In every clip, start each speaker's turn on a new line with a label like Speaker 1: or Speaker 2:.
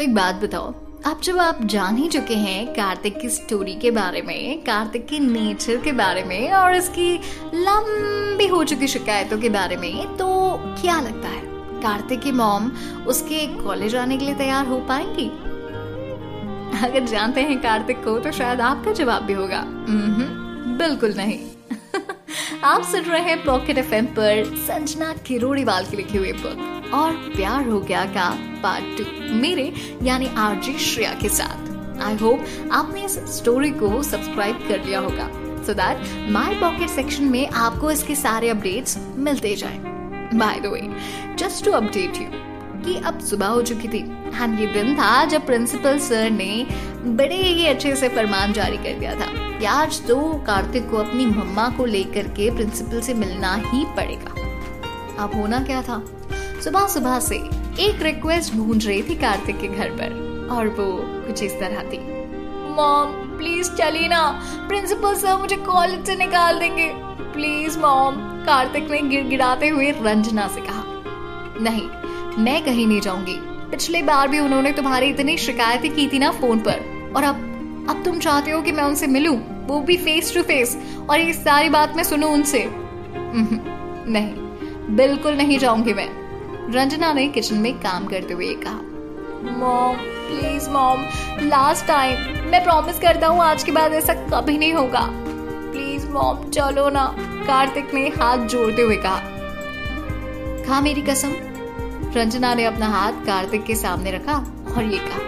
Speaker 1: तो एक बात बताओ अब जब आप जान ही चुके हैं कार्तिक की स्टोरी के बारे में, कार्तिक के नेचर के बारे में और इसकी लंबी हो चुकी शिकायतों के बारे में तो क्या लगता है, कार्तिक की मॉम उसके कॉलेज आने के लिए तैयार हो पाएँगी? अगर जानते हैं कार्तिक को तो शायद आपका जवाब भी होगा। बिल्कुल नहीं। आप सुन रहे हैं पॉकेट एफ़ पर संजना किरोड़ीवाल की लिखी हुई बुक और प्यार हो गया का पार्ट टू मेरे, यानी आरजी श्रेया के साथ। आई होप आपने इस स्टोरी को सब्सक्राइब कर लिया होगा so that my pocket section में आपको इसके सारे अपडेट्स मिलते जाए। By the way just to update you कि अब सुबह हो चुकी थी। एंड ये दिन था जब प्रिंसिपल सर ने बड़े ही अच्छे से फरमान जारी कर दिया था कि आज तो कार्तिक को अपनी मम्मा को लेकर के प्रिंसिपल से मिलना ही पड़ेगा। अब होना क्या था? सुबह सुबह से एक रिक्वेस्ट गूंज रही थी कार्तिक के घर पर और वो कुछ इस तरह थी। मॉम प्लीज़ चली ना। प्रिंसिपल सर मुझे कॉलेज से निकाल देंगे। प्लीज़ मॉम, कार्तिक ने गिड़गिड़ाते हुए रंजना से कहा। नहीं मैं कहीं नहीं जाऊँगी। पिछले बार भी उन्होंने तुम्हारी इतनी शिकायतें की थी ना फ़ोन पर। और अब अब तुम चाहते हो कि मैं उनसे मिलूं? वो भी फेस टू फेस और ये सारी बात मैं सुनूं उनसे? नहीं, बिल्कुल नहीं जाऊँगी मैं। रंजना ने किचन में काम करते हुए कहा, mom please mom last time मैं प्रॉमिस करता हूँ आज के बाद ऐसा कभी नहीं होगा। प्लीज़ मॉम, चलो ना, कार्तिक ने हाथ जोड़ते हुए कहा मेरी कसम रंजना ने अपना हाथ कार्तिक के सामने रखा और ये कहा,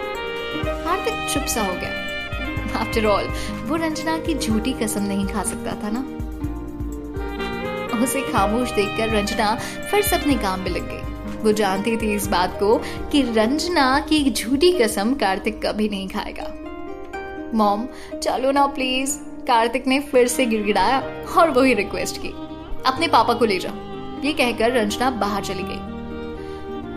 Speaker 1: कार्तिक चुप सा हो गया। आफ्टर ऑल वो रंजना की झूठी कसम नहीं खा सकता था ना? उसे खामोश देखकर रंजना फिर से अपने काम में लग गई। वो जानती थी इस बात को कि रंजना की झूठी कसम कार्तिक कभी नहीं खाएगा। मॉम, चलो ना प्लीज़ कार्तिक ने फिर से गिड़गिड़ाया और वही रिक्वेस्ट की। अपने पापा को ले जाओ, ये कहकर रंजना बाहर चली गई।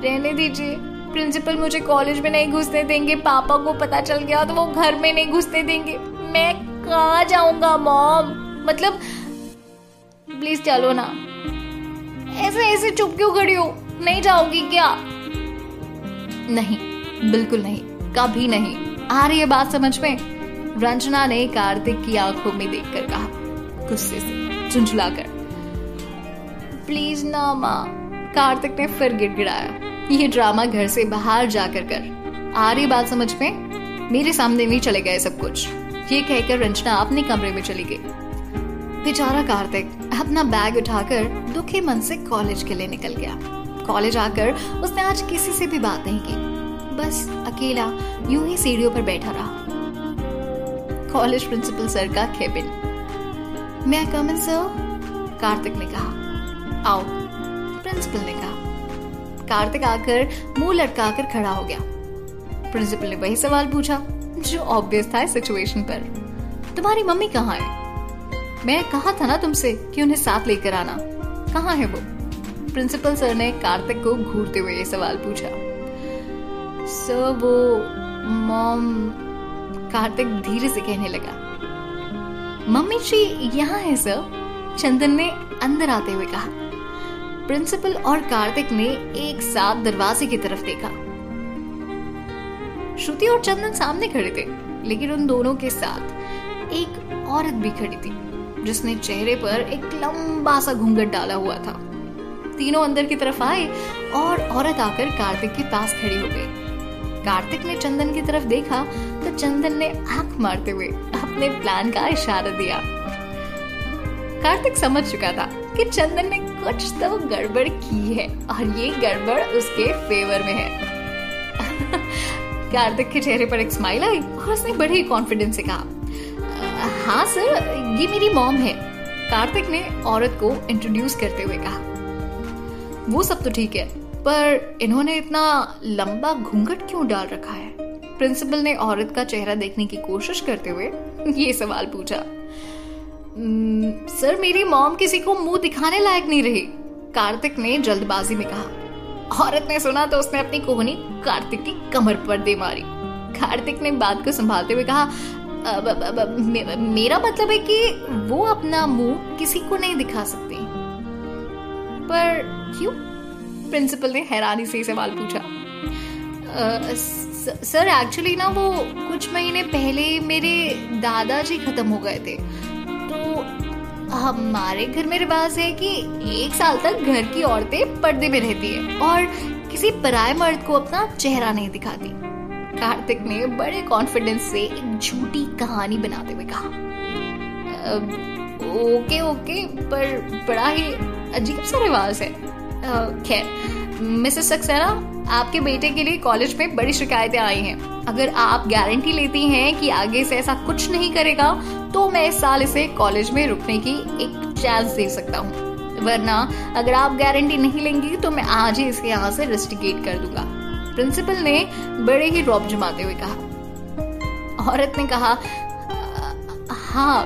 Speaker 1: रहने दीजिए। प्रिंसिपल मुझे कॉलेज में नहीं घुसने देंगे, पापा को पता चल गया तो वो घर में नहीं घुसने देंगे। मैं कहा जाऊँगा, मॉम? मतलब प्लीज़ चलो ना। ऐसे ऐसे चुप क्यों खड़ी हो? नहीं जाओगी क्या? नहीं, बिल्कुल नहीं, कभी नहीं। आ रही है बात समझ में? रंजना ने कार्तिक की आँखों में देखकर कहा, गुस्से से चुंचलाकर, प्लीज़ ना, माँ। कार्तिक ने फिर गिड़गिड़ाया। ये ड्रामा घर से बाहर जाकर कर। आ रही बात समझ में? मेरे सामने नहीं चले गए सब कुछ। ये कहकर रंजना अपने कमरे में चली गई। बेचारा कार्तिक अपना बैग उठाकर दुखी मन से कॉलेज के लिए निकल गया। कॉलेज आकर उसने आज किसी से भी बात नहीं की। बस अकेला यूँ ही सीढ़ियों पर बैठा रहा। कॉलेज प्रिंसिपल सर का केबिन मैं कमन सर कार्तिक ने कहा। आओ प्रिंसिपल ने कहा। कार्तिक आकर मुँह लटकाकर खड़ा हो गया। प्रिंसिपल ने वही सवाल पूछा, जो ऑब्वियस था इस सिचुएशन पर। तुम्हारी मम्मी कहाँ है? मैं कहा था ना तुमसे कि उन्हें साथ लेकर आना। कहाँ है वो? प्रिंसिपल सर ने कार्तिक को घूरते हुए ये सवाल पूछा। सर वो मॉम कार्तिक धीरे से कहने लगा, मम्मी जी यहाँ है सर चंदन ने अंदर आते हुए कहा प्रिंसिपल और कार्तिक ने एक साथ दरवाजे की तरफ़ देखा। श्रुति और चंदन सामने खड़े थे, लेकिन उन दोनों के साथ एक औरत भी खड़ी थी, जिसने चेहरे पर एक लंबा सा घूंघट डाला हुआ था। तीनों अंदर की तरफ़ आए और औरत आकर कार्तिक के पास खड़ी हो गई। कार्तिक ने चंदन की तरफ़ देखा तो चंदन ने आँख मारते हुए अपने प्लान का इशारा दिया। कार्तिक समझ चुका था कि चंदन ने कुछ तो गड़बड़ की है और ये गड़बड़ उसके फेवर में है। कार्तिक के चेहरे पर एक स्माइल आई और उसने बड़े कॉन्फिडेंस से कहा हाँ सर ये मेरी मॉम है। कार्तिक ने औरत को इंट्रोड्यूस करते हुए कहा, वो सब तो ठीक है, पर इन्होंने इतना लंबा घूंघट क्यों डाल रखा है? प्रिंसिपल ने औरत का चेहरा देखने की कोशिश करते हुए ये सवाल पूछा सर मेरी मॉम किसी को मुँह दिखाने लायक नहीं रही। कार्तिक ने जल्दबाजी में कहा औरत ने सुना तो उसने अपनी कोहनी कार्तिक की कमर पर दे मारी। कार्तिक ने बात को संभालते हुए कहा अब, अब, अब, मे, मेरा मतलब है कि वो अपना मुँह किसी को नहीं दिखा सकते। पर क्यों? प्रिंसिपल ने हैरानी से सवाल पूछा। सर एक्चुअली ना वो कुछ महीने पहले मेरे दादाजी खत्म हो गए थे। हमारे घर में रिवाज है कि एक साल तक घर की औरतें पर्दे में रहती है और किसी पराय मर्द को अपना चेहरा नहीं दिखाती। कार्तिक ने बड़े कॉन्फिडेंस से एक झूठी कहानी बनाते हुए कहा। ओके ओके, पर बड़ा ही अजीब सा रिवाज है। खैर मिसेस सक्सेना आपके बेटे के लिए कॉलेज में बड़ी शिकायतें आई हैं। अगर आप गारंटी लेती हैं कि आगे से ऐसा कुछ नहीं करेगा तो मैं इस साल इसे कॉलेज में रुकने की एक चांस दे सकता हूँ। वरना अगर आप गारंटी नहीं लेंगी तो मैं आज ही इसके यहाँ से रेस्टिगेट कर दूँगा। प्रिंसिपल ने बड़े ही रॉब जमाते हुए कहा। औरत ने कहा हाँ।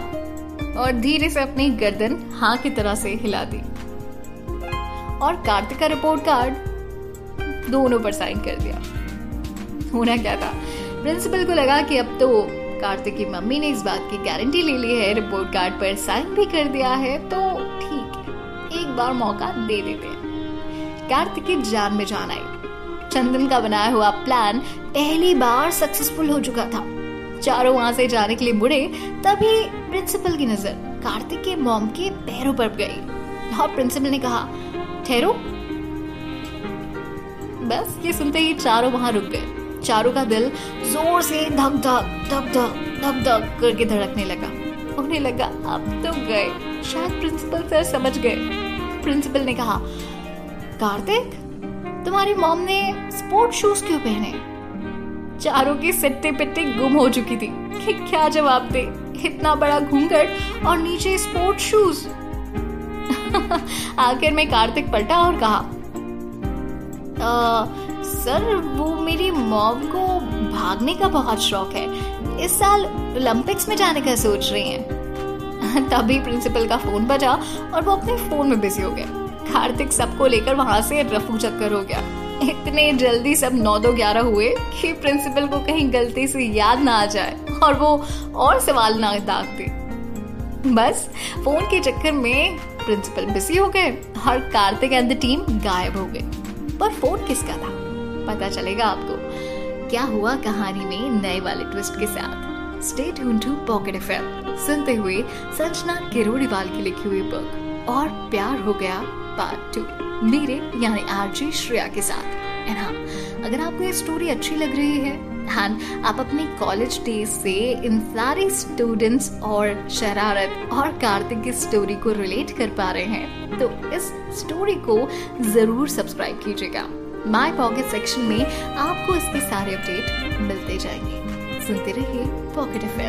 Speaker 1: और धीरे से अपनी गर्दन हाँ की तरह से हिला दी। और कार्तिक का रिपोर्ट कार्ड दोनों पर साइन कर दिया। होना क्या था? प्रिंसिपल को लगा कि अब तो कार्तिक की मम्मी ने इस बात की गारंटी ले ली है रिपोर्ट कार्ड पर साइन भी कर दिया है तो ठीक है, एक बार मौका दे देते हैं। कार्तिक की जान में जान आई। चंदन का बनाया हुआ प्लान पहली बार सक्सेसफुल हो चुका था। चारों वहाँ से जाने के लिए मुड़े, तभी प्रिंसिपल की नज़र कार्तिक के मॉम के पैरों पर गई। और प्रिंसिपल ने कहा ठहरो। बस, ये सुनते ही चारों वहाँ रुक गए। चारों का दिल ज़ोर से धक धक धक धक धक धक करके धड़कने लगा। उन्हें लगा, अब तो गए। शायद प्रिंसिपल सर समझ गए। प्रिंसिपल ने कहा, कार्तिक, तुम्हारी मॉम ने स्पोर्ट शूज़ क्यों पहने? चारों की सिट्टे पिट्टे गुम हो चुकी थी क्या जवाब दे। इतना बड़ा घूंघट और नीचे स्पोर्ट शूज़। आखिर में कार्तिक पलटा और कहा आ, सर वो मेरी मॉम को भागने का बहुत शौक है। इस साल ओलंपिक्स में जाने का सोच रही हैं। तभी प्रिंसिपल का फ़ोन बजा और वो अपने फ़ोन में बिज़ी हो गए कार्तिक सबको लेकर वहाँ से रफू चक्कर हो गया। इतने जल्दी सब नौ दो ग्यारह हुए कि प्रिंसिपल को कहीं गलती से याद ना आ जाए और वो और सवाल ना दाग दे। बस फ़ोन के चक्कर में प्रिंसिपल बिज़ी हो गए और कार्तिक एंड द टीम गायब हो गए। पर फ़ोन किसका था? पता चलेगा आपको। क्या हुआ कहानी में नए वाले ट्विस्ट के साथ? Stay tune to pocket FM सुनते हुए संजना किरोड़ीवाल की लिखी हुई बुक और प्यार हो गया पार्ट टू मेरे, यानी आरजे, श्रेया के साथ। एंड हाँ अगर आपको ये स्टोरी अच्छी लग रही है एंड आप अपने कॉलेज डेज़ से इन सारे स्टूडेंट्स और शरारत और कार्तिक की स्टोरी को रिलेट कर पा रहे हैं। तो इस स्टोरी को ज़रूर सब्सक्राइब कीजिएगा। माई पॉकेट सेक्शन में आपको इसके सारे अपडेट मिलते जाएँगे। सुनते रहिए पॉकेट एफ़